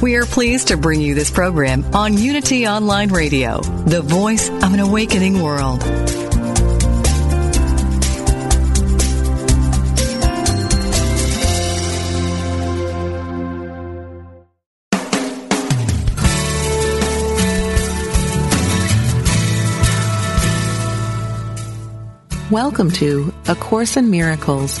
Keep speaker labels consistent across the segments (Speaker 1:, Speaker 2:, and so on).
Speaker 1: We are pleased to bring you this program on Unity Online Radio, the voice of an awakening world.
Speaker 2: Welcome to A Course in Miracles,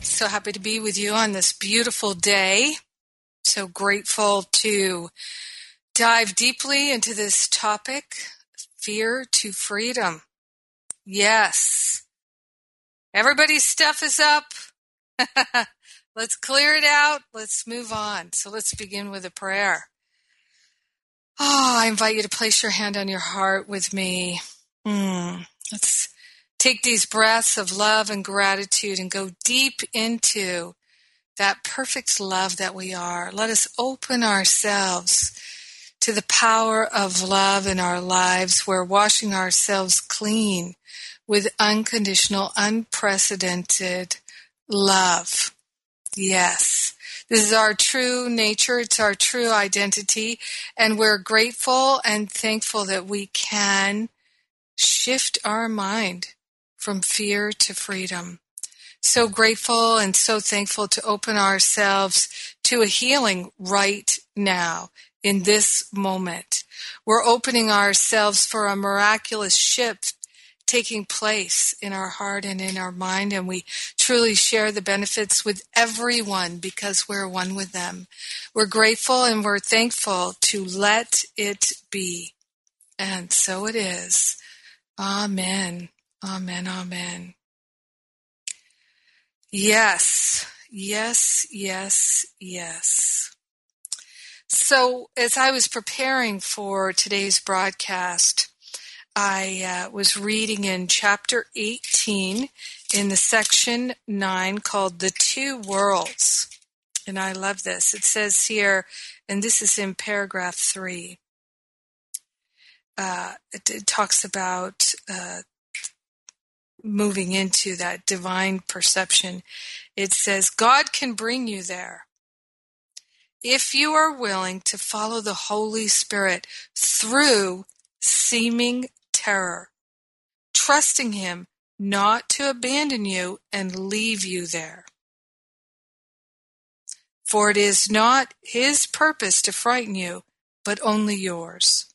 Speaker 3: So happy to be with you on this beautiful day so grateful to dive deeply into this topic fear to freedom. Yes. Everybody's stuff is up. let's clear it out. Let's move on. So let's begin with a prayer. Oh, I invite you to place your hand on your heart with me. Mm, let's take these breaths of love and gratitude and go deep into that perfect love that we are. Let us open ourselves to the power of love in our lives. We're washing ourselves clean with unconditional, unprecedented love. Yes. This is our true nature. It's our true identity. And we're grateful and thankful that we can shift our mind from fear to freedom so grateful and so thankful to open ourselves to a healing right now in this moment. We're opening ourselves for a miraculous shift taking place in our heart and in our mind, and we truly share the benefits with everyone because we're one with them. We're grateful and we're thankful to let it be. And so it is. Amen. Amen. Amen. Yes, yes, yes, yes. So, as I was preparing for today's broadcast, I uh, was reading in chapter 18 in the section 9 called The Two Worlds. And I love this. It says here, and this is in paragraph 3. Uh, it, it, talks about uh, moving into that divine perception, it says, God can bring you there. If you are willing to follow the Holy Spirit through seeming terror, trusting Him not to abandon you and leave you there. For it is not His purpose to frighten you, but only yours.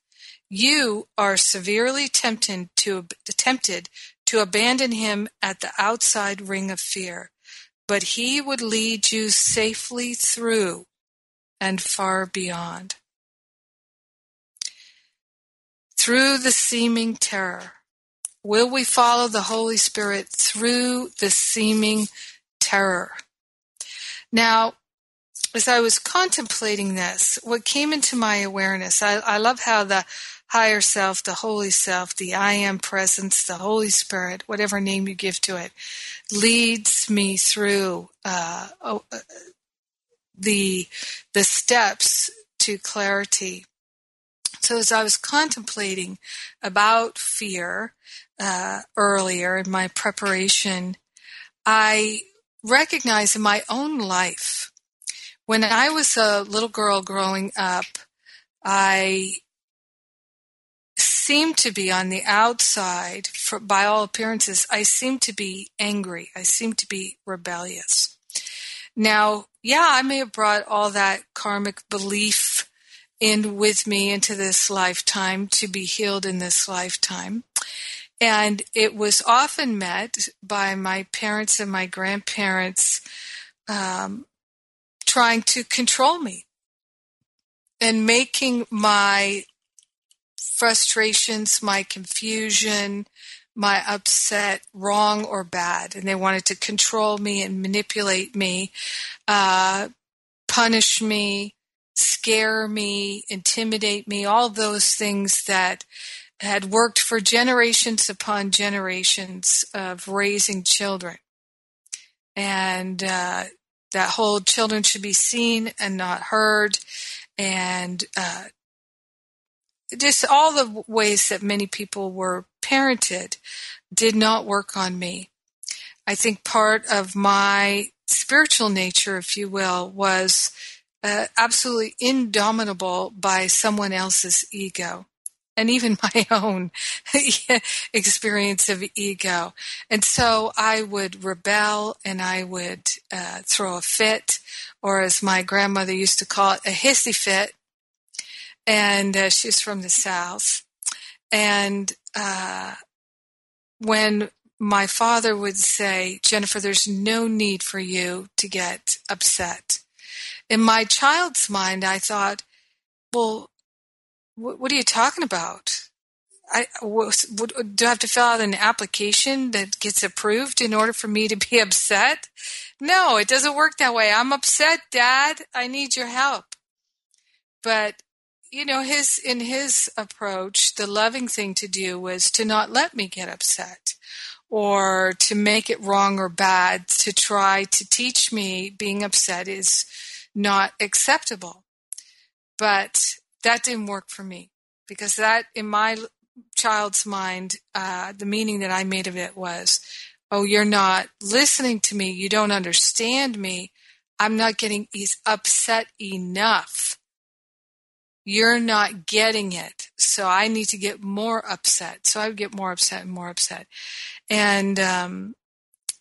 Speaker 3: You are severely tempted to, tempted to abandon him at the outside ring of fear, but he would lead you safely through and far beyond. Through the seeming terror, will we follow the Holy Spirit through the seeming terror? Now, as I was contemplating this, what came into my awareness, I, I love how the higher self, the holy self, the I am presence, the Holy Spirit, whatever name you give to it, leads me through uh, oh, uh, the the steps to clarity. So as I was contemplating about fear uh, earlier in my preparation, I recognized in my own life when I was a little girl growing up, I seemed to be on the outside, for, by all appearances, I seem to be angry. I seem to be rebellious. Now, yeah, I may have brought all that karmic belief in with me into this lifetime to be healed in this lifetime. And it was often met by my parents and my grandparents um, trying to control me and making my frustrations, my confusion, my upset wrong or bad. And they wanted to control me and manipulate me, uh, punish me, scare me, intimidate me, all those things that had worked for generations upon generations of raising children. And uh, that whole children should be seen and not heard, and uh, just all the ways that many people were parented did not work on me. I think part of my spiritual nature, if you will, was uh, absolutely indomitable by someone else's ego and even my own experience of ego. And so I would rebel and I would uh, throw a fit, or as my grandmother used to call it, a hissy fit. And uh, she's from the South. And uh, when my father would say, Jennifer, there's no need for you to get upset. In my child's mind, I thought, well, what, what are you talking about? Do I have to fill out an application that gets approved in order for me to be upset? No, it doesn't work that way. I'm upset, Dad. I need your help. But you know, his in his approach, the loving thing to do was to not let me get upset or to make it wrong or bad to try to teach me being upset is not acceptable. But that didn't work for me because that in my child's mind uh, the meaning that i made of it was oh you're not listening to me. You don't understand me. I'm not getting upset enough you're not getting it. So i need to get more upset. So i would get more upset and more upset. And um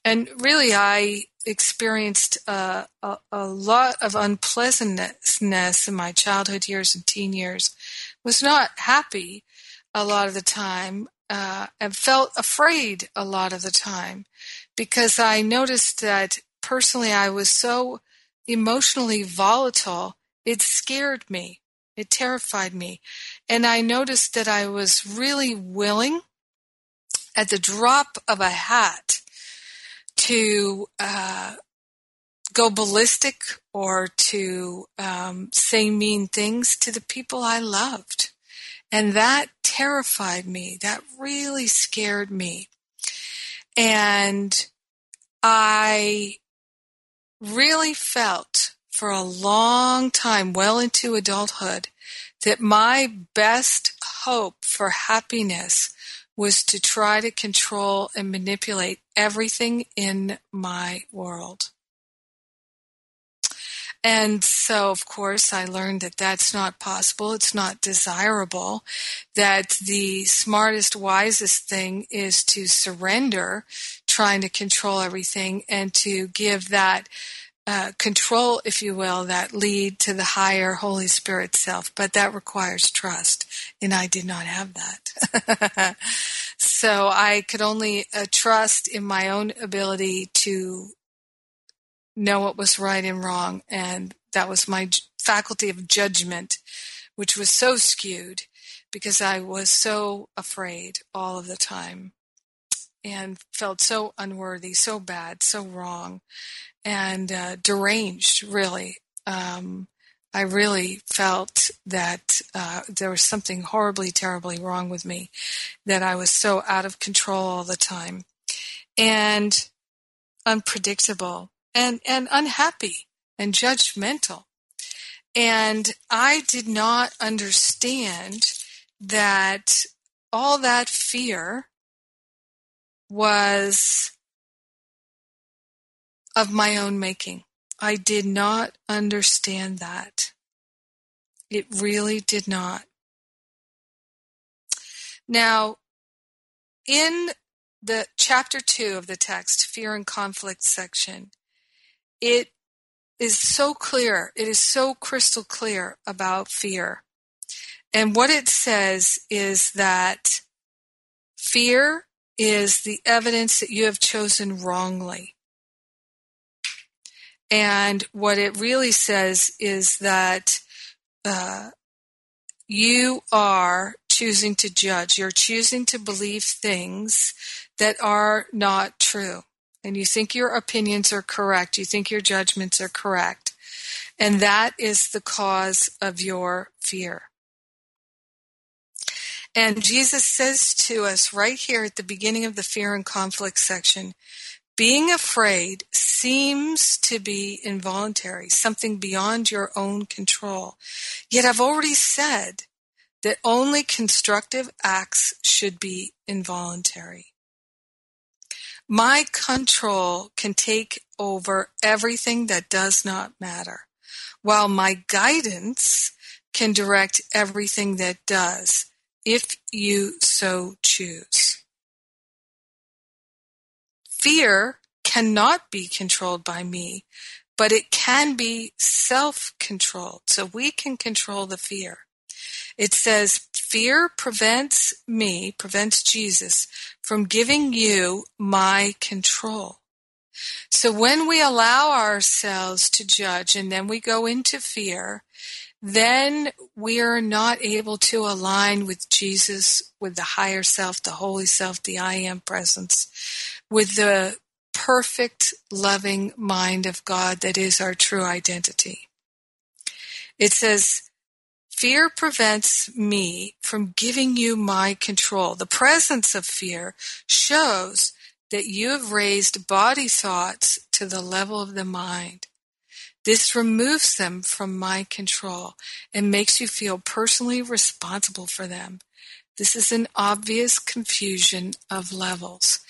Speaker 3: and really i experienced a, a, a lot of unpleasantness in my childhood years and teen years, was not happy a lot of the time, uh, and felt afraid a lot of the time because I noticed that personally I was so emotionally volatile, it scared me. It terrified me. And I noticed that I was really willing at the drop of a hat to uh, go ballistic or to um, say mean things to the people I loved. And that terrified me. That really scared me. And I really felt for a long time, well into adulthood, that my best hope for happiness was to try to control and manipulate everything in my world. And so, of course, I learned that that's not possible. It's not desirable. That the smartest, wisest thing is to surrender trying to control everything and to give that uh, control, if you will, that lead to the higher Holy Spirit self. But that requires trust, and I did not have that. so I could only uh, trust in my own ability to know what was right and wrong, and that was my faculty of judgment, which was so skewed because I was so afraid all of the time and felt so unworthy, so bad, so wrong and uh, deranged, really. Um, I really felt that uh, there was something horribly, terribly wrong with me, that I was so out of control all the time, and unpredictable, and and unhappy, and judgmental. And I did not understand that all that fear was of my own making. I did not understand that. It really did not. Now, in the chapter two of the text, fear and conflict section, it is so clear. It is so crystal clear about fear. And what it says is that fear is the evidence that you have chosen wrongly. And what it really says is that uh, you are choosing to judge. You're choosing to believe things that are not true. And you think your opinions are correct. You think your judgments are correct. And that is the cause of your fear. And Jesus says to us right here at the beginning of the fear and conflict section, being afraid seems to be involuntary, something beyond your own control. Yet I've already said that only constructive acts should be involuntary. My control can take over everything that does not matter, while my guidance can direct everything that does, if you so choose. Fear cannot be controlled by me, but it can be self-controlled. So we can control the fear. It says, fear prevents me, prevents Jesus from giving you my control. So when we allow ourselves to judge and then we go into fear, then we are not able to align with Jesus, with the higher self, the holy self, the I am presence, with the perfect, loving mind of God that is our true identity. It says, Fear prevents me from giving you my control. The presence of fear shows that you have raised body thoughts to the level of the mind. This removes them from my control and makes you feel personally responsible for them. This is an obvious confusion of levels.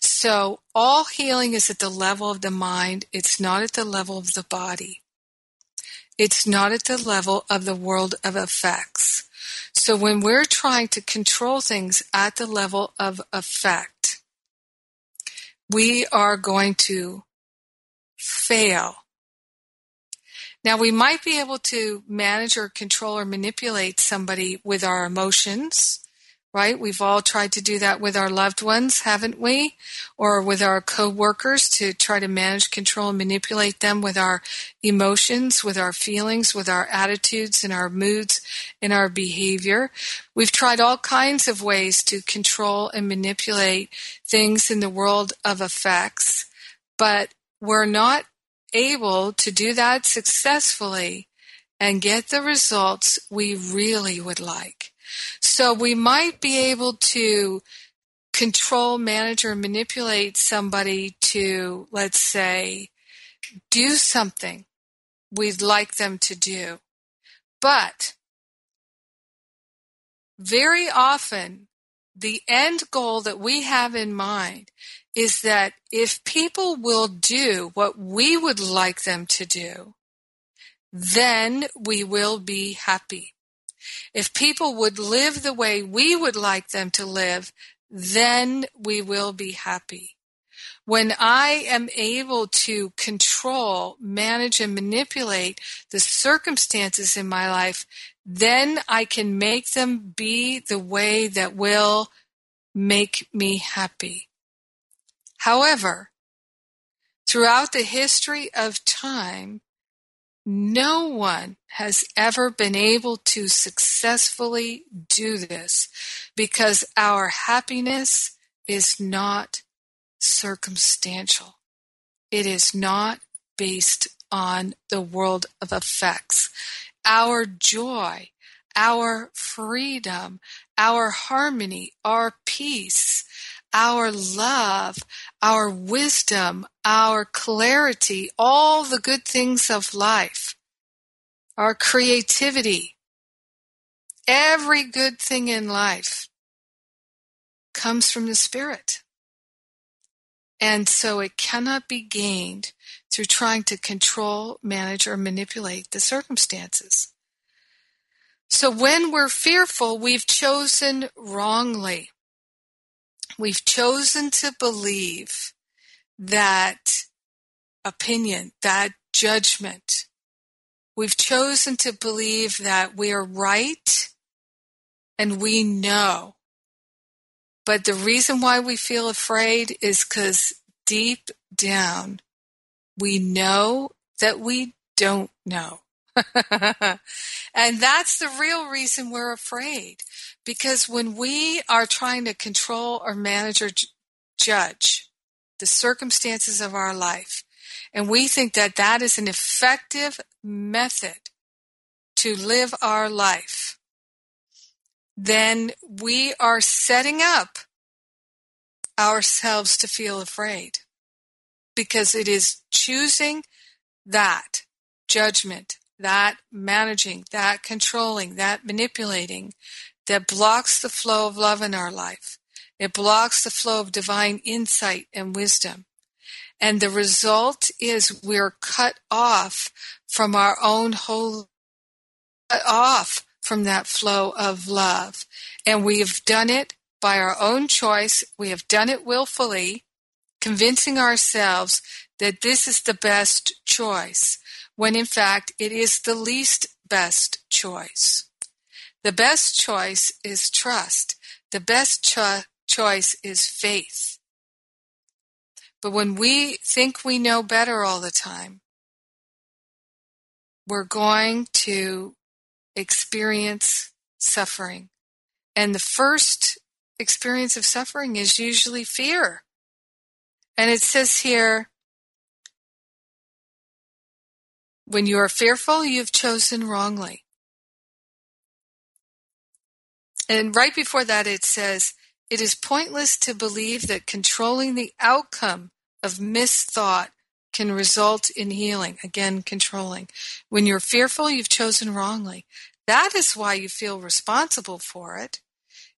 Speaker 3: So all healing is at the level of the mind. It's not at the level of the body. It's not at the level of the world of effects. So when we're trying to control things at the level of effect, we are going to fail now, we might be able to manage or control or manipulate somebody with our emotions, right? We've all tried to do that with our loved ones, haven't we? Or with our coworkers to try to manage, control, and manipulate them with our emotions, with our feelings, with our attitudes and our moods and our behavior. We've tried all kinds of ways to control and manipulate things in the world of effects, but we're not able to do that successfully and get the results we really would like. So we might be able to control, manage, or manipulate somebody to, let's say, do something we'd like them to do. But very often, the end goal that we have in mind is that if people will do what we would like them to do, then we will be happy. If people would live the way we would like them to live, then we will be happy. When I am able to control, manage, and manipulate the circumstances in my life, then I can make them be the way that will make me happy. However, throughout the history of time, no one has ever been able to successfully do this because our happiness is not circumstantial. It is not based on the world of effects. Our joy, our freedom, our harmony, our peace, our love, our wisdom, our clarity, all the good things of life our creativity. Every good thing in life comes from the Spirit. And so it cannot be gained through trying to control, manage, or manipulate the circumstances. So when we're fearful, we've chosen wrongly. We've chosen to believe that opinion, that judgment. We've chosen to believe that we are right and we know. But the reason why we feel afraid is because deep down, we know that we don't know. and that's the real reason we're afraid. Because when we are trying to control or manage or judge the circumstances of our life, and we think that that is an effective method to live our life, then we are setting up ourselves to feel afraid because it is choosing that judgment that managing, that controlling, that manipulating that blocks the flow of love in our life. It blocks the flow of divine insight and wisdom. And the result is we're cut off from our own whole, cut off from that flow of love. And we've done it by our own choice. We have done it willfully, convincing ourselves that this is the best choice when in fact it is the least best choice. The best choice is trust. The best cho- choice is faith. But when we think we know better all the time, we're going to experience suffering. And the first experience of suffering is usually fear. And it says here, When you are fearful, you have chosen wrongly. And right before that, it says, It is pointless to believe that controlling the outcome of misthought can result in healing. Again, controlling. When you're fearful, you've chosen wrongly. That is why you feel responsible for it.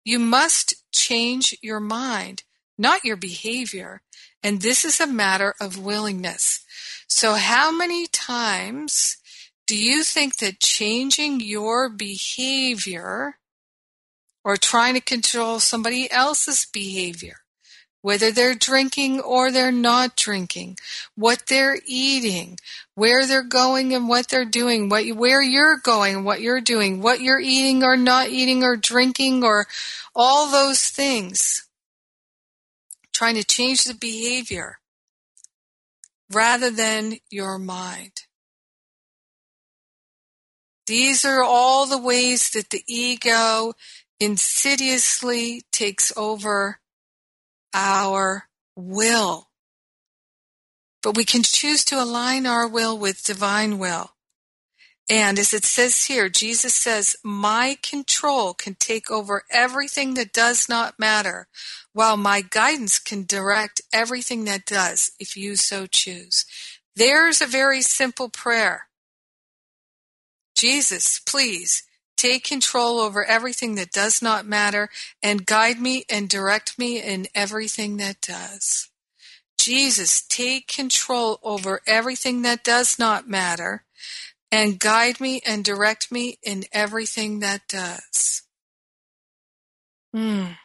Speaker 3: You must change your mind, not your behavior. And this is a matter of willingness. So, how many times do you think that changing your behavior or trying to control somebody else's behavior, whether they're drinking or they're not drinking, what they're eating, where they're going and what they're doing, what where you're going and what you're doing, what you're eating or not eating or drinking or all those things, trying to change the behavior rather than your mind. These are all the ways that the ego insidiously takes over our will. But we can choose to align our will with divine will. And as it says here, Jesus says, My control can take over everything that does not matter, while my guidance can direct everything that does, if you so choose. There's a very simple prayer. Jesus, please take control over everything that does not matter and guide me and direct me in everything that does. Jesus, take control over everything that does not matter and guide me and direct me in everything that does. Hmm.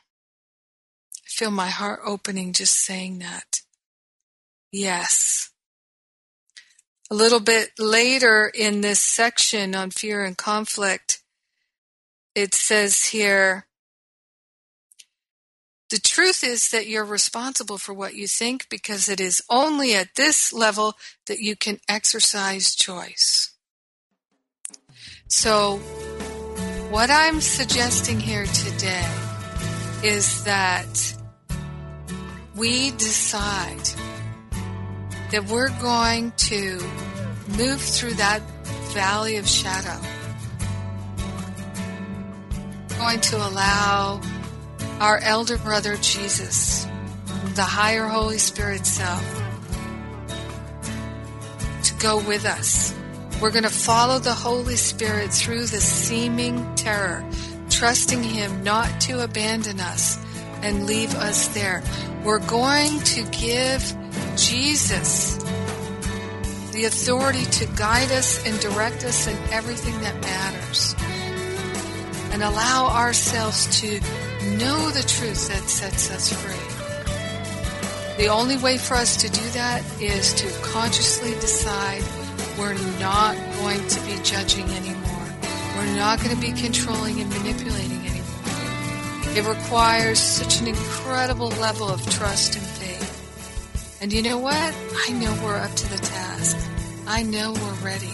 Speaker 3: Feel my heart opening just saying that. Yes. A little bit later in this section on fear and conflict, it says here, the truth is that you're responsible for what you think because it is only at this level that you can exercise choice. So, what I'm suggesting here today is that we decide that we're going to move through that valley of shadow. We're going to allow our elder brother Jesus, the higher Holy Spirit self, to go with us We're going to follow the Holy Spirit through the seeming terror, trusting Him not to abandon us and leave us there. We're going to give Jesus the authority to guide us and direct us in everything that matters. And allow ourselves to know the truth that sets us free. The only way for us to do that is to consciously decide we're not going to be judging anymore. We're not going to be controlling and manipulating anymore. It requires such an incredible level of trust and faith. And you know what? I know we're up to the task. I know we're ready.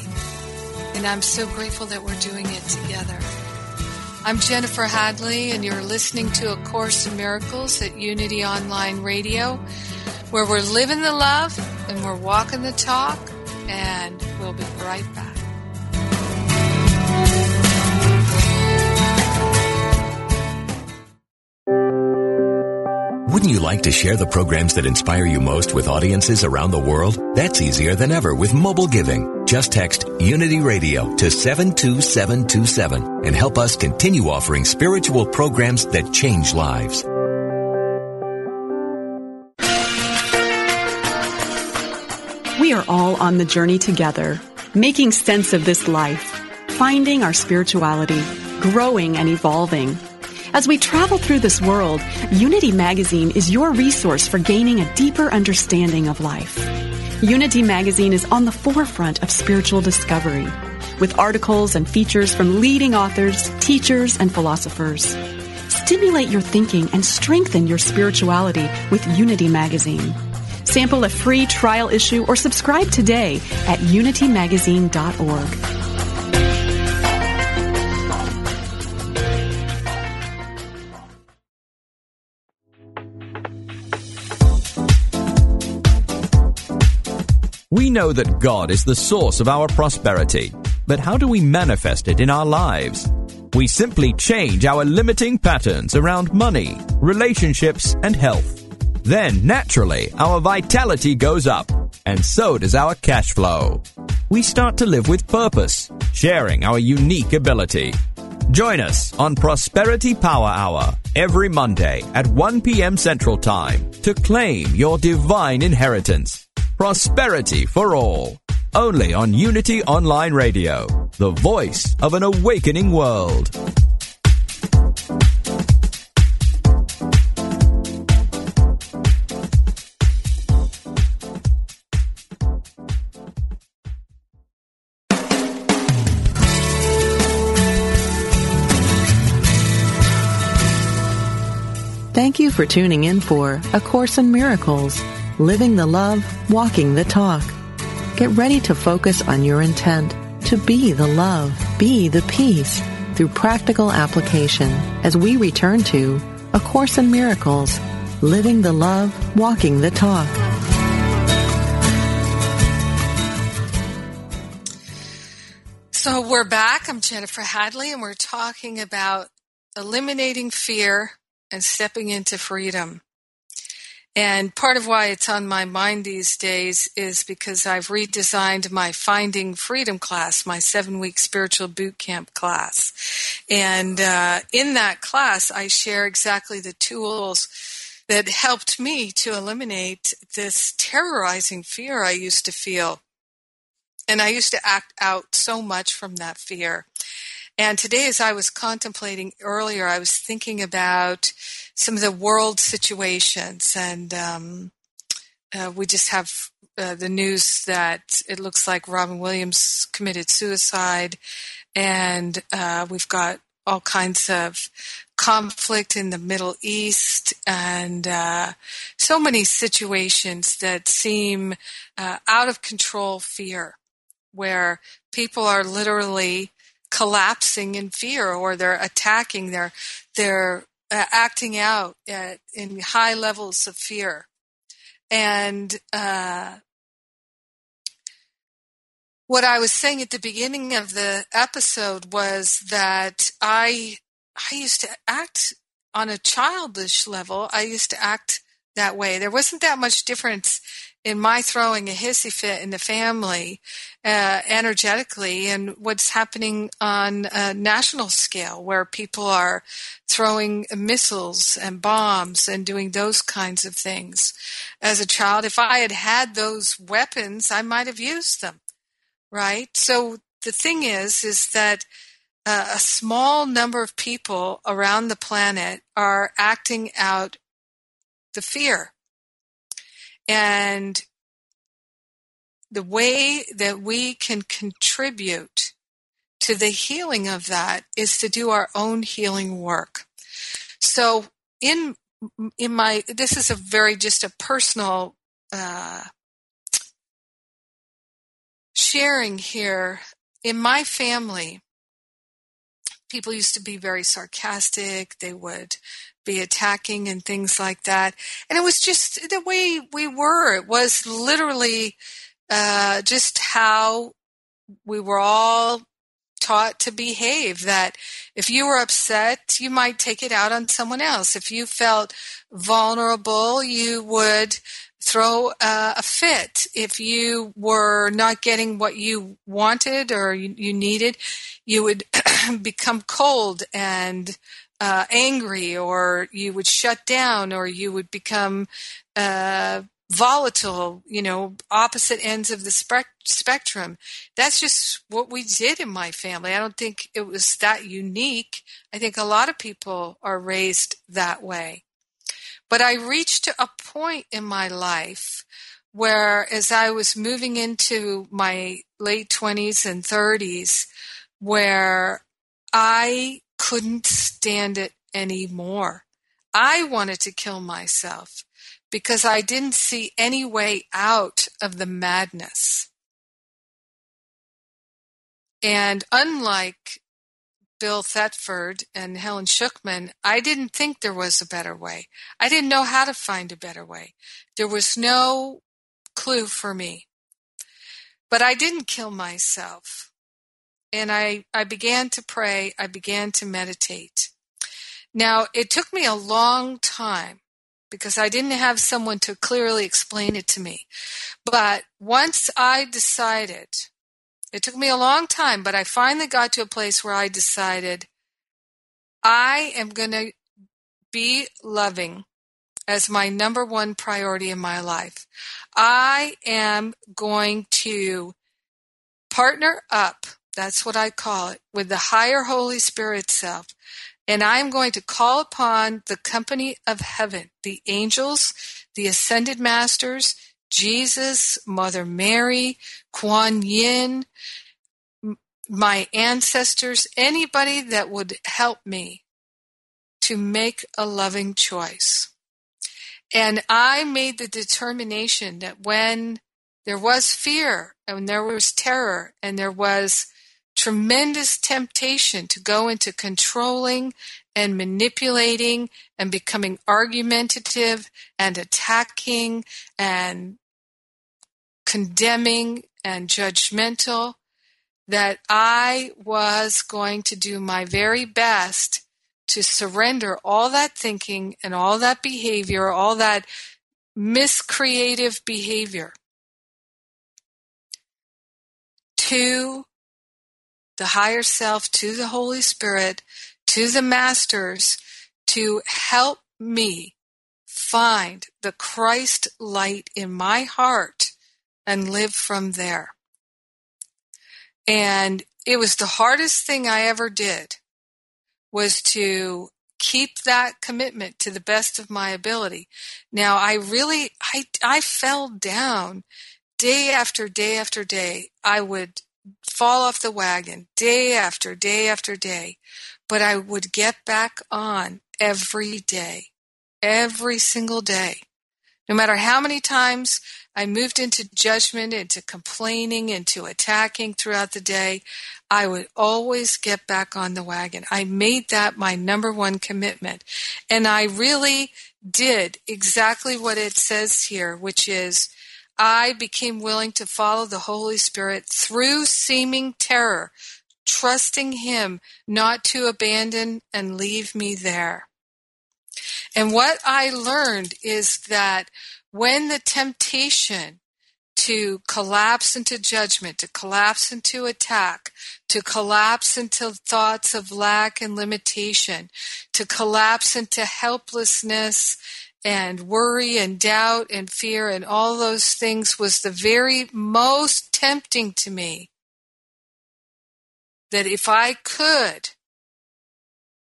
Speaker 3: And I'm so grateful that we're doing it together. I'm Jennifer Hadley, and you're listening to A Course in Miracles at Unity Online Radio, where we're living the love and we're walking the talk, and we'll be right back.
Speaker 4: Wouldn't you like to share the programs that inspire you most with audiences around the world? That's easier than ever with mobile giving. Just text Unity Radio to 72727 and help us continue offering spiritual programs that change lives.
Speaker 5: We are all on the journey together, making sense of this life, finding our spirituality, growing and evolving. As we travel through this world, Unity Magazine is your resource for gaining a deeper understanding of life. Unity Magazine is on the forefront of spiritual discovery, with articles and features from leading authors, teachers, and philosophers. Stimulate your thinking and strengthen your spirituality with Unity Magazine. Sample a free trial issue or subscribe today at unitymagazine.org.
Speaker 6: know that God is the source of our prosperity, but how do we manifest it in our lives? We simply change our limiting patterns around money, relationships, and health. Then, naturally, our vitality goes up, and so does our cash flow. We start to live with purpose, sharing our unique ability. Join us on Prosperity Power Hour every Monday at 1 p.m. Central Time to claim your divine inheritance. Prosperity for all. Only on Unity Online Radio, the voice of an awakening world.
Speaker 2: Thank you for tuning in for A Course in Miracles living the love, walking the talk. Get ready to focus on your intent to be the love, be the peace through practical application as we return to A Course in Miracles, living the love, walking the talk.
Speaker 3: So we're back. I'm Jennifer Hadley, and we're talking about eliminating fear and stepping into freedom. And part of why it's on my mind these days is because I've redesigned my Finding Freedom class, my seven week spiritual boot camp class. And uh, in that class, I share exactly the tools that helped me to eliminate this terrorizing fear I used to feel. And I used to act out so much from that fear. And today, as I was contemplating earlier, I was thinking about some of the world situations, and um, uh, we just have uh, the news that it looks like Robin Williams committed suicide, and uh, we've got all kinds of conflict in the Middle East, and uh, so many situations that seem uh, out of control fear, where people are literally collapsing in fear or they're attacking they're they're uh, acting out at, in high levels of fear and uh, what I was saying at the beginning of the episode was that I I used to act on a childish level. I used to act that way. There wasn't that much difference in my throwing a hissy fit in the family uh, energetically and what's happening on a national scale where people are throwing missiles and bombs and doing those kinds of things. As a child, if I had had those weapons, I might have used them, right? So the thing is, is that uh, a small number of people around the planet are acting out the fear. And the way that we can contribute to the healing of that is to do our own healing work. So in in my this is a very just a personal uh, sharing here. In my family people used to be very sarcastic. They would be attacking and things like that. And it was just the way we were. It was literally uh, just how we were all taught to behave that if you were upset, you might take it out on someone else. If you felt vulnerable, you would throw uh, a fit. If you were not getting what you wanted or you, you needed, you would become cold and uh, angry or you would shut down or you would become uh, volatile, you know, opposite ends of the spe- spectrum. That's just what we did in my family. I don't think it was that unique. I think a lot of people are raised that way. But I reached a point in my life where, as I was moving into my late 20s and 30s, where I couldn't stand it anymore. I wanted to kill myself because I didn't see any way out of the madness. And unlike Bill Thetford and Helen Schucman, I didn't think there was a better way. I didn't know how to find a better way. There was no clue for me. But I didn't kill myself and I, I began to pray, I began to meditate. Now, it took me a long time because I didn't have someone to clearly explain it to me. But once I decided, it took me a long time, but I finally got to a place where I decided I am going to be loving as my number one priority in my life. I am going to partner up that's what I call it, with the higher Holy Spirit self. And I am going to call upon the company of heaven, the angels, the ascended masters, Jesus, Mother Mary, Kuan Yin, my ancestors, anybody that would help me to make a loving choice. And I made the determination that when there was fear and there was terror and there was tremendous temptation to go into controlling and manipulating and becoming argumentative and attacking and condemning and judgmental that I was going to do my very best to surrender all that thinking and all that behavior, all that miscreative behavior to the higher self, to the Holy Spirit, to the masters to help me find the Christ light in my heart and live from there. And it was the hardest thing I ever did was to keep that commitment to the best of my ability. Now I really I I fell down day after day after day. I would fall off the wagon day after day after day, but I would get back on every day, every single day. No matter how many times I moved into judgment, into complaining, into attacking throughout the day, I would always get back on the wagon. I made that my number one commitment. And I really did exactly what it says here, which is I became willing to follow the Holy Spirit through seeming terror, trusting Him not to abandon and leave me there. And what I learned is that when the temptation to collapse into judgment, to collapse into attack, to collapse into thoughts of lack and limitation, to collapse into helplessness and worry and doubt and fear and all those things was the very most tempting to me. That if I could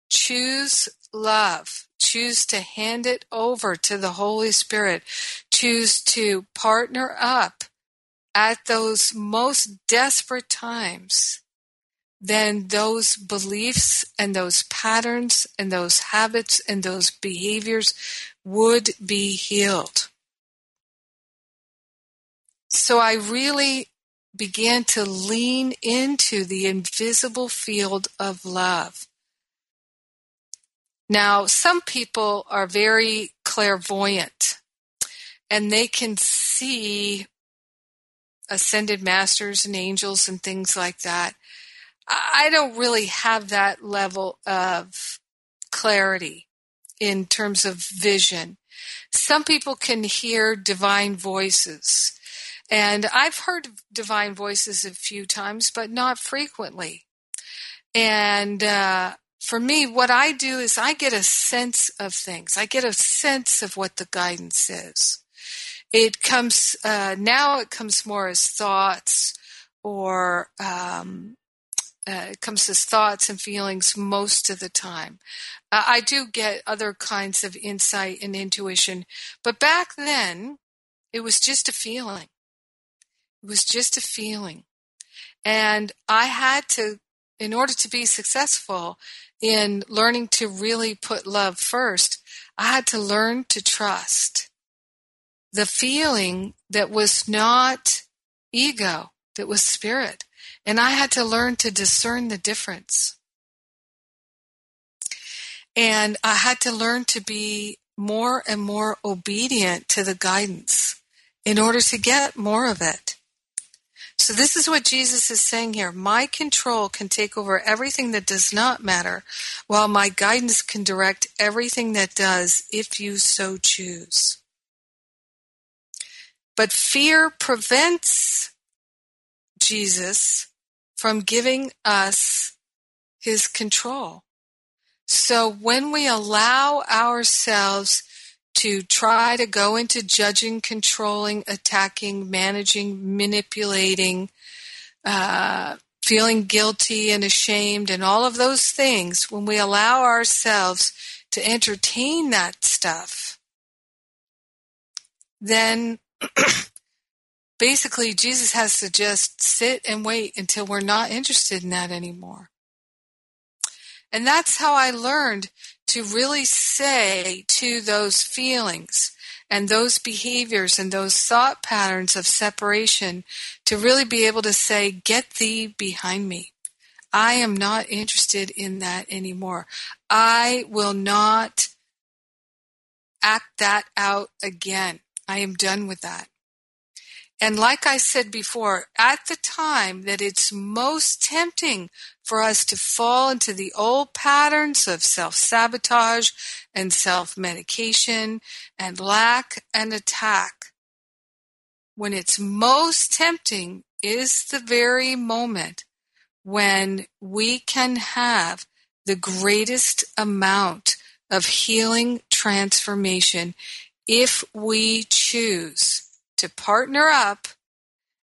Speaker 3: choose love, choose to hand it over to the Holy Spirit, choose to partner up at those most desperate times, then those beliefs and those patterns and those habits and those behaviors would be healed. So I really began to lean into the invisible field of love. Now, some people are very clairvoyant and they can see ascended masters and angels and things like that. I don't really have that level of clarity in terms of vision. Some people can hear divine voices. And I've heard divine voices a few times, but not frequently. And uh, for me, what I do is I get a sense of things. I get a sense of what the guidance is. It comes uh, now. It comes more as thoughts, or um, uh, it comes as thoughts and feelings most of the time. Uh, I do get other kinds of insight and intuition, but back then it was just a feeling. It was just a feeling, and I had to, in order to be successful, in learning to really put love first, I had to learn to trust the feeling that was not ego, that was spirit. And I had to learn to discern the difference. And I had to learn to be more and more obedient to the guidance in order to get more of it. So this is what Jesus is saying here. My control can take over everything that does not matter, while my guidance can direct everything that does if you so choose. But fear prevents Jesus from giving us his control. So when we allow ourselves to try to go into judging, controlling, attacking, managing, manipulating, uh, feeling guilty and ashamed, and all of those things, when we allow ourselves to entertain that stuff, then basically Jesus has to just sit and wait until we're not interested in that anymore. And that's how I learned to really say to those feelings and those behaviors and those thought patterns of separation to really be able to say, Get thee behind me. I am not interested in that anymore. I will not act that out again. I am done with that. And like I said before, at the time that it's most tempting for us to fall into the old patterns of self sabotage and self medication and lack and attack, when it's most tempting is the very moment when we can have the greatest amount of healing transformation if we choose to partner up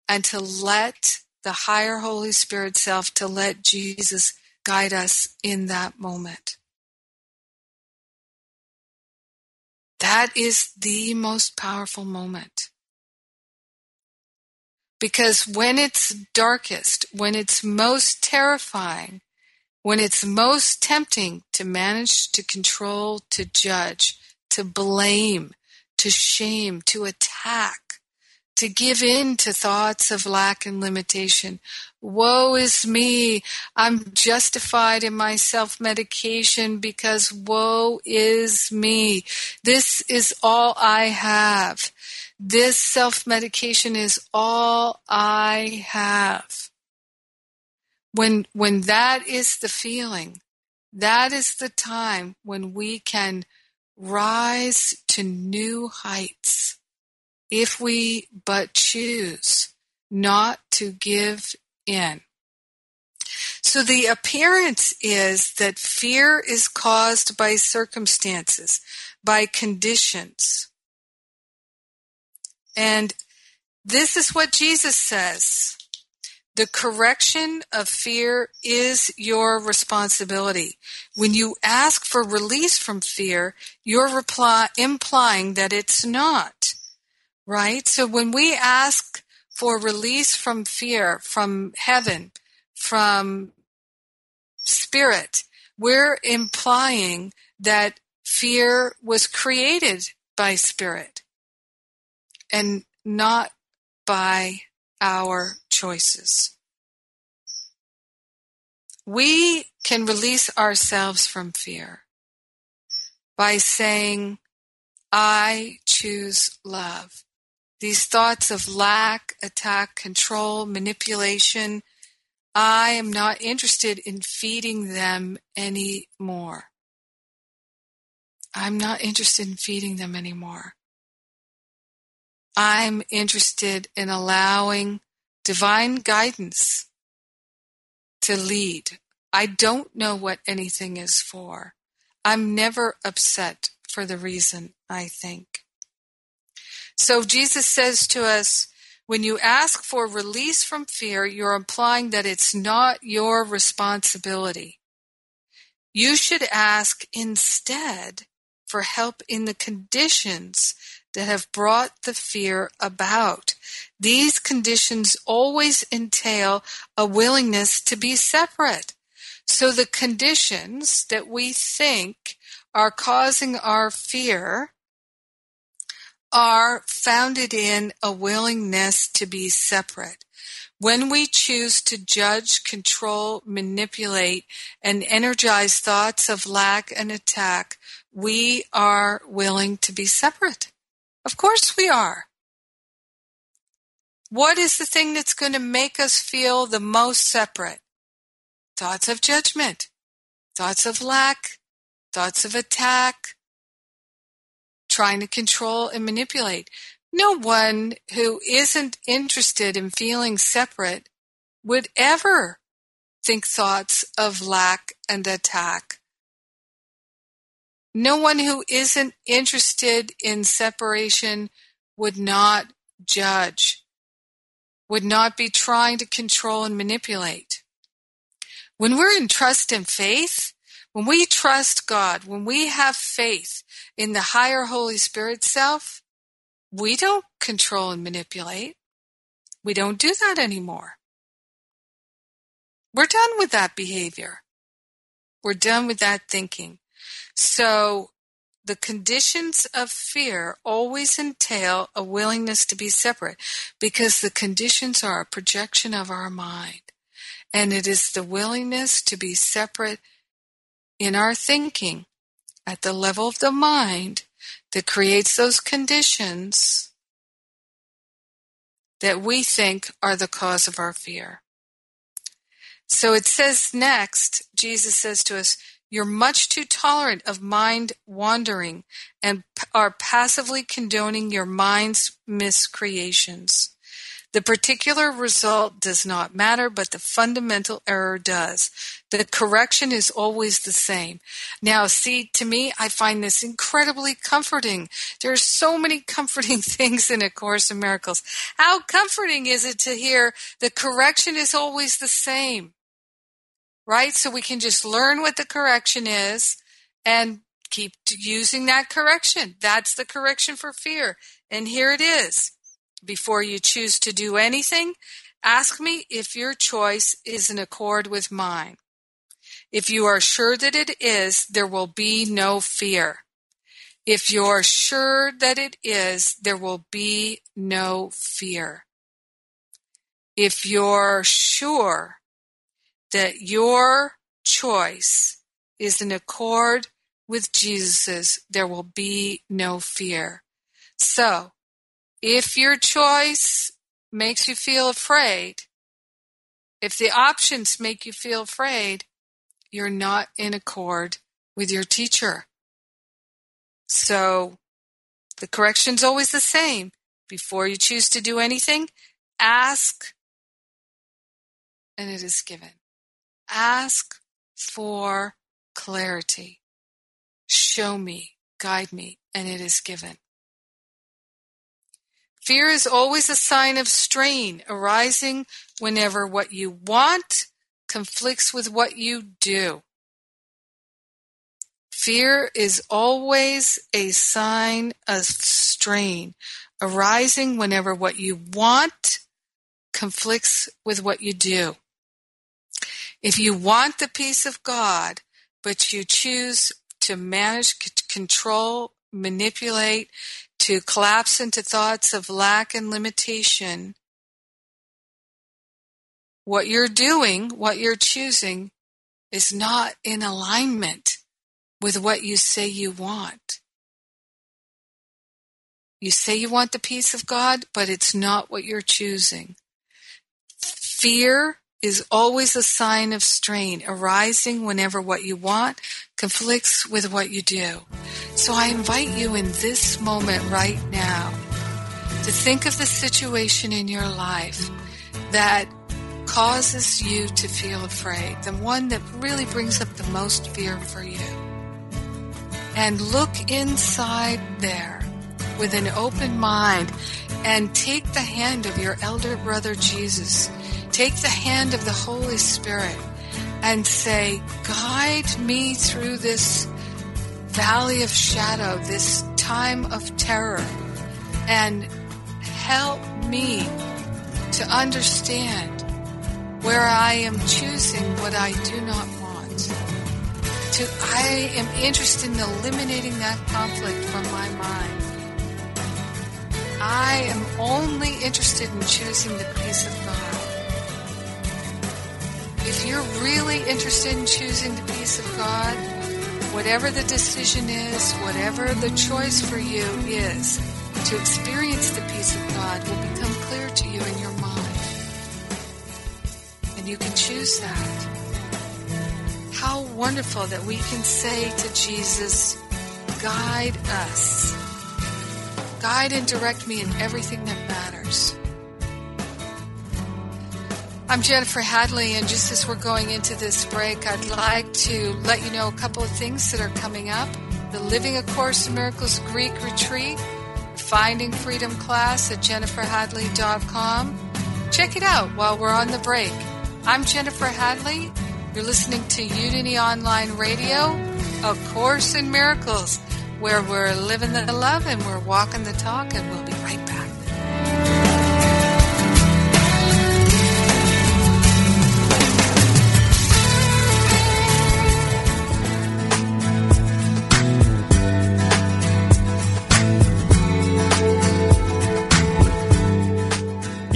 Speaker 3: and to let the higher Holy Spirit self, to let Jesus guide us in that moment. That is the most powerful moment. Because when it's darkest, when it's most terrifying, when it's most tempting to manage, to control, to judge, to blame, to shame, to attack, to give in to thoughts of lack and limitation. Woe is me. I'm justified in my self medication because woe is me. This is all I have. This self medication is all I have. When, when that is the feeling, that is the time when we can rise to new heights if we but choose not to give in. So the appearance is that fear is caused by circumstances, by conditions. And this is what Jesus says. The correction of fear is your responsibility. When you ask for release from fear, you're reply, implying that it's not. Right? So when we ask for release from fear, from heaven, from spirit, we're implying that fear was created by spirit and not by our choices. We can release ourselves from fear by saying, I choose love. These thoughts of lack, attack, control, manipulation, I am not interested in feeding them anymore. I'm not interested in feeding them anymore. I'm interested in allowing divine guidance to lead. I don't know what anything is for. I'm never upset for the reason I think. So Jesus says to us, when you ask for release from fear, you're implying that it's not your responsibility. You should ask instead for help in the conditions that have brought the fear about. These conditions always entail a willingness to be separate. So the conditions that we think are causing our fear are founded in a willingness to be separate. When we choose to judge, control, manipulate, and energize thoughts of lack and attack, we are willing to be separate. Of course we are. What is the thing that's going to make us feel the most separate? Thoughts of judgment, thoughts of lack, thoughts of attack, trying to control and manipulate. No one who isn't interested in feeling separate would ever think thoughts of lack and attack. No one who isn't interested in separation would not judge, would not be trying to control and manipulate. When we're in trust and faith, when we trust God, when we have faith in the higher Holy Spirit self, we don't control and manipulate. We don't do that anymore. We're done with that behavior. We're done with that thinking. So the conditions of fear always entail a willingness to be separate because the conditions are a projection of our mind. And it is the willingness to be separate in our thinking at the level of the mind that creates those conditions that we think are the cause of our fear. So it says next, Jesus says to us, You're much too tolerant of mind wandering and are passively condoning your mind's miscreations. The particular result does not matter, but the fundamental error does. The correction is always the same. Now, see, to me, I find this incredibly comforting. There are so many comforting things in A Course in Miracles. How comforting is it to hear the correction is always the same? Right? So we can just learn what the correction is and keep using that correction. That's the correction for fear. And here it is. Before you choose to do anything, ask me if your choice is in accord with mine. If you are sure that it is, there will be no fear. If you're sure that it is, there will be no fear. If you're sure that your choice is in accord with Jesus's, there will be no fear. So, if your choice makes you feel afraid, if the options make you feel afraid, you're not in accord with your teacher. So the correction's always the same. Before you choose to do anything, ask and it is given. Ask for clarity. Show me, guide me, and it is given. Fear is always a sign of strain arising whenever what you want conflicts with what you do. Fear is always a sign of strain arising whenever what you want conflicts with what you do. If you want the peace of God, but you choose to manage, control, manipulate, to collapse into thoughts of lack and limitation, what you're doing, what you're choosing, is not in alignment with what you say you want. You say you want the peace of God, but it's not what you're choosing. Fear is always a sign of strain arising whenever what you want conflicts with what you do. So I invite you in this moment right now to think of the situation in your life that causes you to feel afraid, the one that really brings up the most fear for you. And look inside there with an open mind and take the hand of your elder brother Jesus Take the hand of the Holy Spirit and say, guide me through this valley of shadow, this time of terror, and help me to understand where I am choosing what I do not want. To, I am interested in eliminating that conflict from my mind. I am only interested in choosing the peace of God. If you're really interested in choosing the peace of God, whatever the decision is, whatever the choice for you is, to experience the peace of God will become clear to you in your mind. And you can choose that. How wonderful that we can say to Jesus, guide us. Guide and direct me in everything that matters. I'm Jennifer Hadley, and just as we're going into this break, I'd like to let you know a couple of things that are coming up. The Living A Course in Miracles Greek Retreat, Finding Freedom class at jenniferhadley.com. Check it out while we're on the break. I'm Jennifer Hadley. You're listening to Unity Online Radio, A Course in Miracles, where we're living the love and we're walking the talk, and we'll be right back.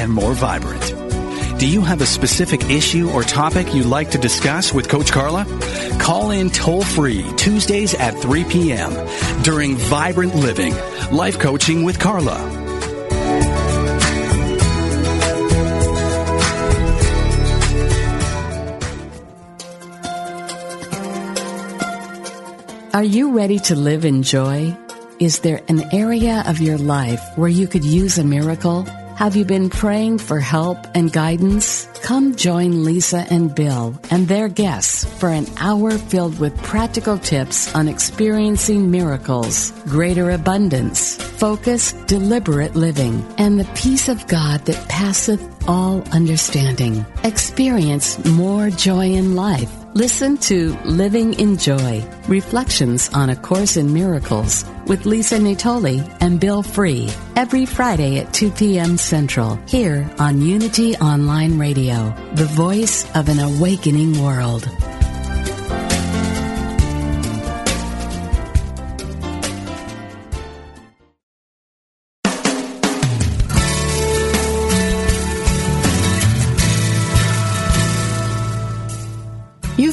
Speaker 7: and more vibrant. Do you have a specific issue or topic you'd like to discuss with Coach Carla? Call in toll free Tuesdays at 3 p.m. during Vibrant Living, Life Coaching with Carla.
Speaker 8: Are you ready to live in joy? Is there an area of your life where you could use a miracle? Have you been praying for help and guidance? Come join Lisa and Bill and their guests for an hour filled with practical tips on experiencing miracles, greater abundance, focused, deliberate living, and the peace of God that passeth all understanding. Experience more joy in life Listen to Living in Joy Reflections on A Course in Miracles with Lisa Natoli and Bill Free every Friday at 2 p.m. Central here on Unity Online Radio, the voice of an awakening world.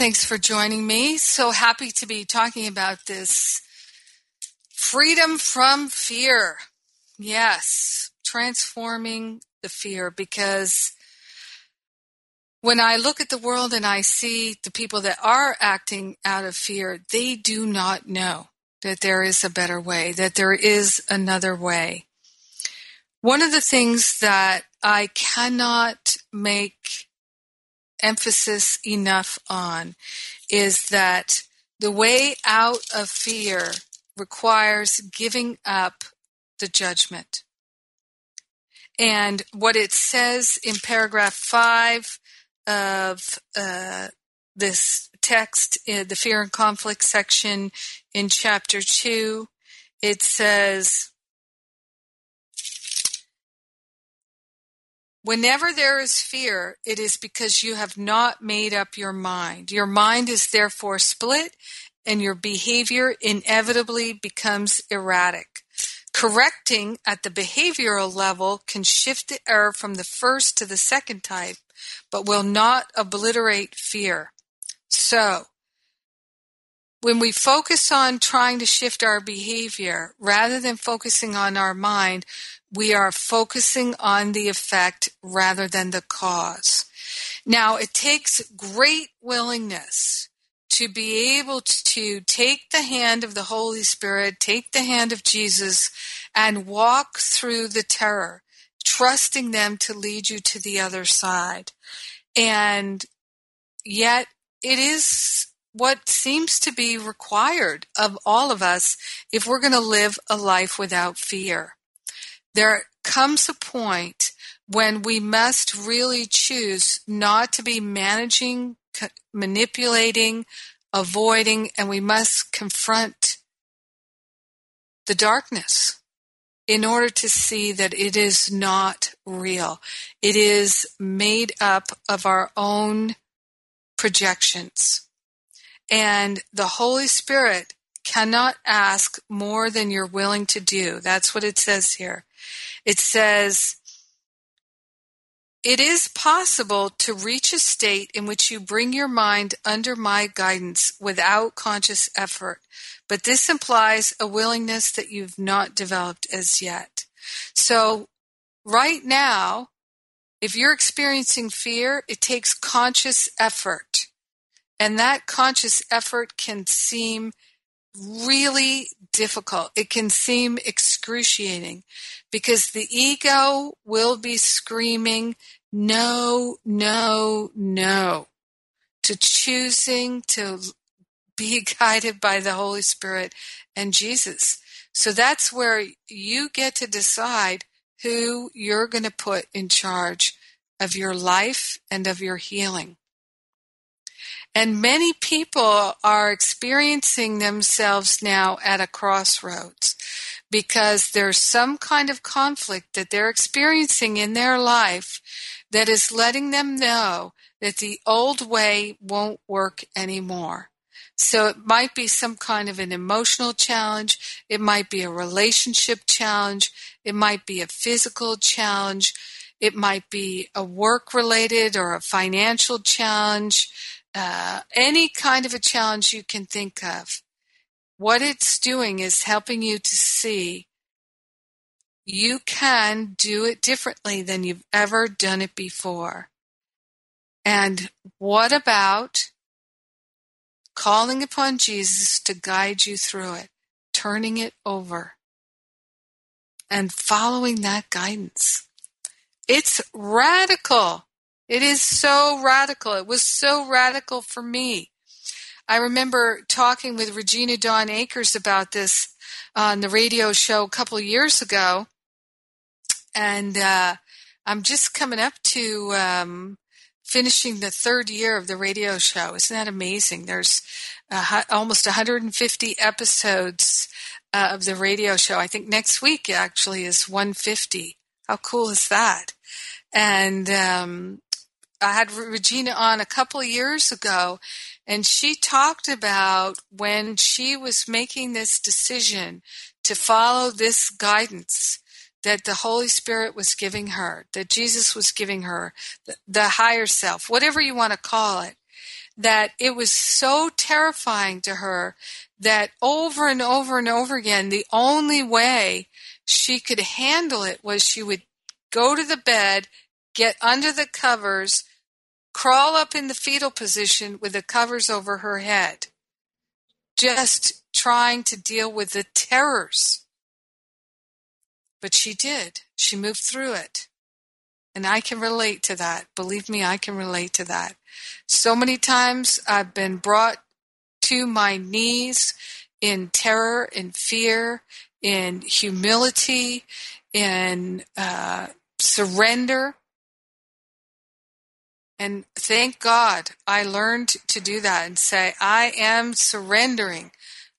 Speaker 3: Thanks for joining me. So happy to be talking about this freedom from fear. Yes, transforming the fear because when I look at the world and I see the people that are acting out of fear, they do not know that there is a better way, that there is another way. One of the things that I cannot make emphasis enough on is that the way out of fear requires giving up the judgment. And what it says in paragraph five of uh, this text, in the fear and conflict section in chapter two, it says, Whenever there is fear, it is because you have not made up your mind. Your mind is therefore split and your behavior inevitably becomes erratic. Correcting at the behavioral level can shift the error from the first to the second type, but will not obliterate fear. So, when we focus on trying to shift our behavior rather than focusing on our mind, we are focusing on the effect rather than the cause. Now, it takes great willingness to be able to take the hand of the Holy Spirit, take the hand of Jesus, and walk through the terror, trusting them to lead you to the other side. And yet, it is what seems to be required of all of us if we're going to live a life without fear there comes a point when we must really choose not to be managing, manipulating, avoiding, and we must confront the darkness in order to see that it is not real. It is made up of our own projections. And the Holy Spirit cannot ask more than you're willing to do. That's what it says here. It says, it is possible to reach a state in which you bring your mind under my guidance without conscious effort, but this implies a willingness that you've not developed as yet. So, right now, if you're experiencing fear, it takes conscious effort. And that conscious effort can seem really difficult. It can seem excruciating because the ego will be screaming, no, no, no, to choosing to be guided by the Holy Spirit and Jesus. So that's where you get to decide who you're going to put in charge of your life and of your healing. And many people are experiencing themselves now at a crossroads because there's some kind of conflict that they're experiencing in their life that is letting them know that the old way won't work anymore. So it might be some kind of an emotional challenge. It might be a relationship challenge. It might be a physical challenge. It might be a work related or a financial challenge uh, any kind of a challenge you can think of. What it's doing is helping you to see you can do it differently than you've ever done it before. And what about calling upon Jesus to guide you through it, turning it over, and following that guidance? It's radical. It is so radical. It was so radical for me. I remember talking with Regina Dawn Akers about this on the radio show a couple years ago. And uh, I'm just coming up to um, finishing the third year of the radio show. Isn't that amazing? There's uh, almost 150 episodes uh, of the radio show. I think next week actually is 150. How cool is that? And um, I had Regina on a couple of years ago, and she talked about when she was making this decision to follow this guidance that the Holy Spirit was giving her, that Jesus was giving her, the, the higher self, whatever you want to call it, that it was so terrifying to her that over and over and over again, the only way she could handle it was she would go to the bed, get under the covers, crawl up in the fetal position with the covers over her head, just trying to deal with the terrors. But she did. She moved through it. And I can relate to that. Believe me, I can relate to that. So many times I've been brought to my knees in terror, in fear, in humility, in uh, surrender. And thank God I learned to do that and say, I am surrendering.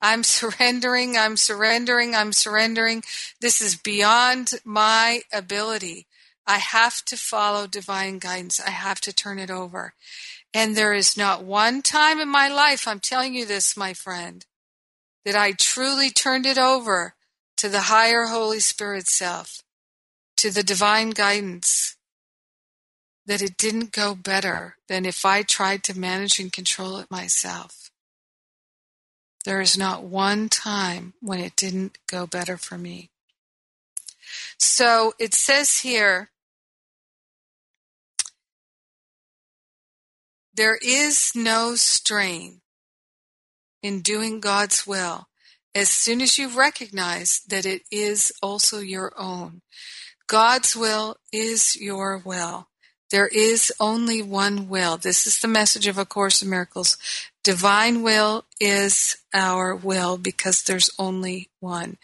Speaker 3: I'm surrendering, I'm surrendering, I'm surrendering. This is beyond my ability. I have to follow divine guidance. I have to turn it over. And there is not one time in my life, I'm telling you this, my friend, that I truly turned it over to the higher Holy Spirit self, to the divine guidance that it didn't go better than if I tried to manage and control it myself. There is not one time when it didn't go better for me. So it says here, there is no strain in doing God's will as soon as you recognize that it is also your own. God's will is your will. There is only one will. This is the message of A Course in Miracles. Divine will is our will because there's only one.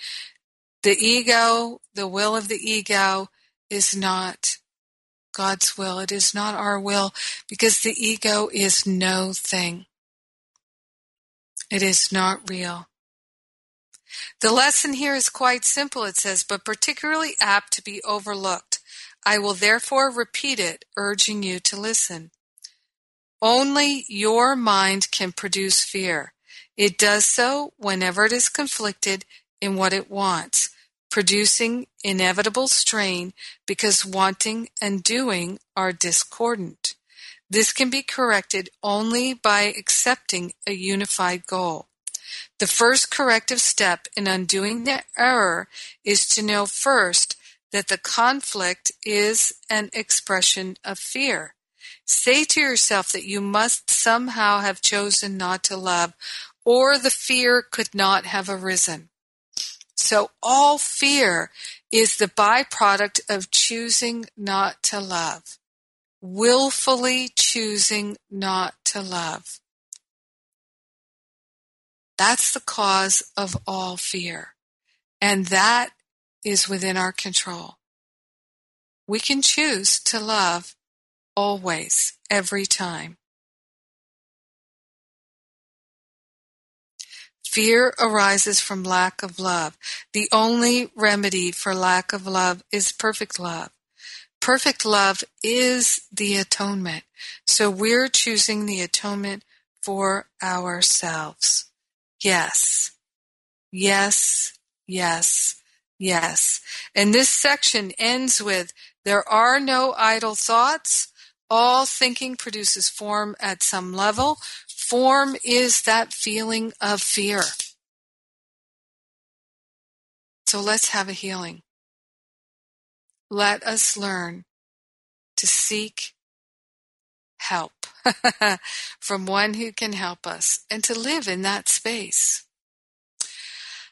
Speaker 3: The ego, the will of the ego, is not God's will. It is not our will because the ego is no thing. It is not real. The lesson here is quite simple, it says, but particularly apt to be overlooked. I will therefore repeat it, urging you to listen. Only your mind can produce fear. It does so whenever it is conflicted in what it wants, producing inevitable strain because wanting and doing are discordant. This can be corrected only by accepting a unified goal. The first corrective step in undoing the error is to know first that the conflict is an expression of fear. Say to yourself that you must somehow have chosen not to love, or the fear could not have arisen. So all fear is the byproduct of choosing not to love, willfully choosing not to love. That's the cause of all fear. And that is within our control. We can choose to love always, every time. Fear arises from lack of love. The only remedy for lack of love is perfect love. Perfect love is the atonement. So we're choosing the atonement for ourselves. Yes. Yes. Yes. Yes. And this section ends with there are no idle thoughts. All thinking produces form at some level. Form is that feeling of fear. So let's have a healing. Let us learn to seek help from one who can help us and to live in that space.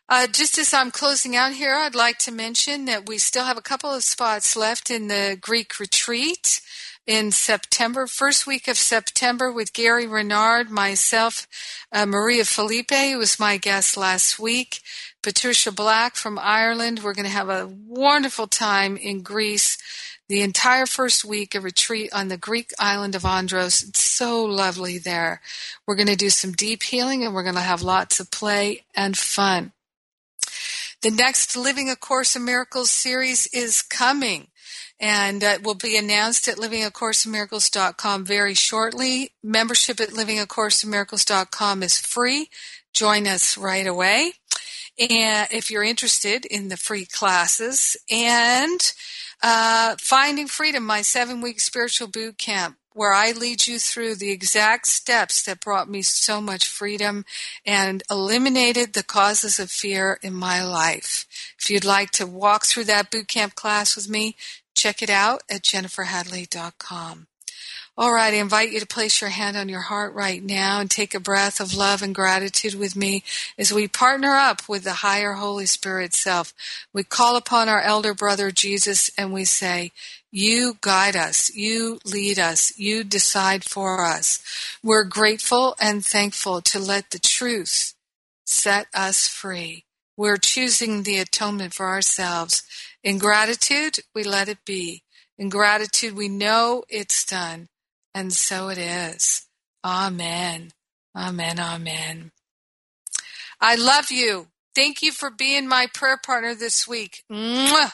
Speaker 3: Uh, just as I'm closing out here, I'd like to mention that we still have a couple of spots left in the Greek retreat in September, first week of September with Gary Renard, myself, uh, Maria Felipe, who was my guest last week, Patricia Black from Ireland. We're going to have a wonderful time in Greece. the entire first week a retreat on the Greek island of Andros. It's so lovely there. We're going to do some deep healing and we're going to have lots of play and fun. The next Living A Course in Miracles series is coming and uh, will be announced at livingacourseofmiracles.com very shortly. Membership at livingacourseofmiracles.com is free. Join us right away. And if you're interested in the free classes and uh, Finding Freedom, my seven week spiritual boot camp, where I lead you through the exact steps that brought me so much freedom and eliminated the causes of fear in my life. If you'd like to walk through that boot camp class with me, check it out at jenniferhadley.com. All right, I invite you to place your hand on your heart right now and take a breath of love and gratitude with me as we partner up with the higher Holy Spirit self. We call upon our elder brother Jesus and we say, you guide us. You lead us. You decide for us. We're grateful and thankful to let the truth set us free. We're choosing the atonement for ourselves. In gratitude, we let it be. In gratitude, we know it's done. And so it is. Amen. Amen. Amen. I love you. Thank you for being my prayer partner this week. Mwah!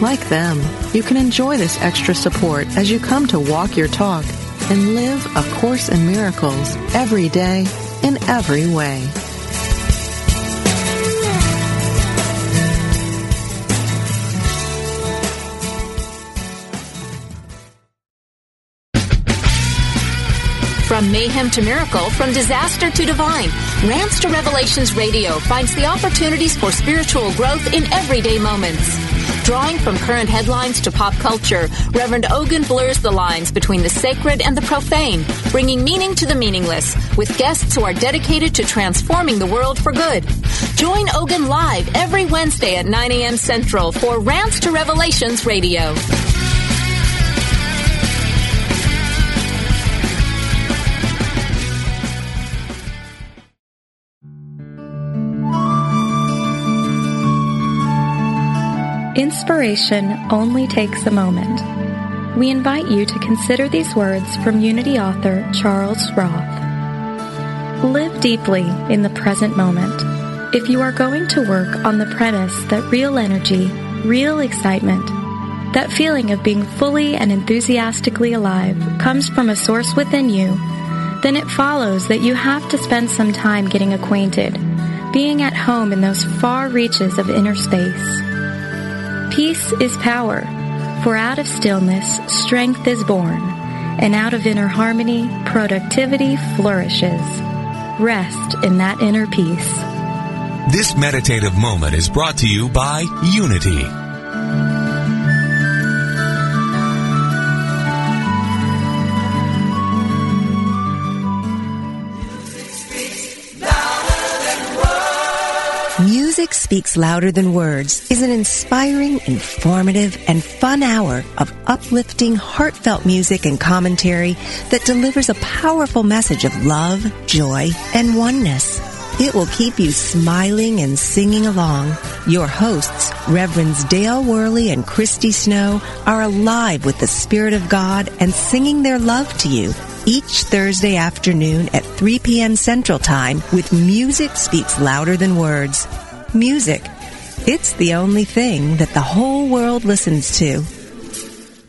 Speaker 2: Like them, you can enjoy this extra support as you come to walk your talk and live A Course in Miracles every day in every way.
Speaker 9: From mayhem to miracle, from disaster to divine, Rants to Revelations Radio finds the opportunities for spiritual growth in everyday moments. Drawing from current headlines to pop culture, Reverend Ogan blurs the lines between the sacred and the profane, bringing meaning to the meaningless, with guests who are dedicated to transforming the world for good. Join Ogan live every Wednesday at 9 a.m. Central for Rants to Revelations Radio.
Speaker 10: Inspiration only takes a moment. We invite you to consider these words from Unity author Charles Roth. Live deeply in the present moment. If you are going to work on the premise that real energy, real excitement, that feeling of being fully and enthusiastically alive comes from a source within you, then it follows that you have to spend some time getting acquainted, being at home in those far reaches of inner space. Peace is power, for out of stillness strength is born, and out of inner harmony productivity flourishes. Rest in that inner peace.
Speaker 4: This meditative moment is brought to you by Unity.
Speaker 11: Music Speaks Louder Than Words is an inspiring, informative, and fun hour of uplifting, heartfelt music and commentary that delivers a powerful message of love, joy, and oneness. It will keep you smiling and singing along. Your hosts, Reverends Dale Worley and Christy Snow, are alive with the Spirit of God and singing their love to you each Thursday afternoon at 3 p.m. Central Time with Music Speaks Louder Than Words. Music. It's the only thing that the whole world listens to.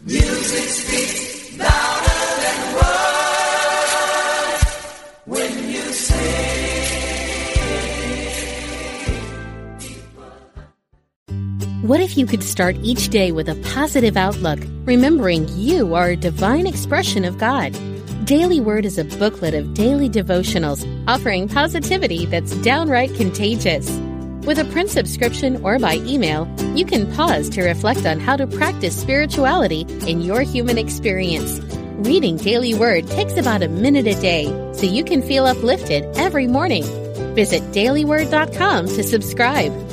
Speaker 12: Music speaks louder than words when you sing.
Speaker 13: What if you could start each day with a positive outlook, remembering you are a divine expression of God? Daily Word is a booklet of daily devotionals offering positivity that's downright contagious. With a print subscription or by email, you can pause to reflect on how to practice spirituality in your human experience. Reading Daily Word takes about a minute a day, so you can feel uplifted every morning. Visit dailyword.com to subscribe.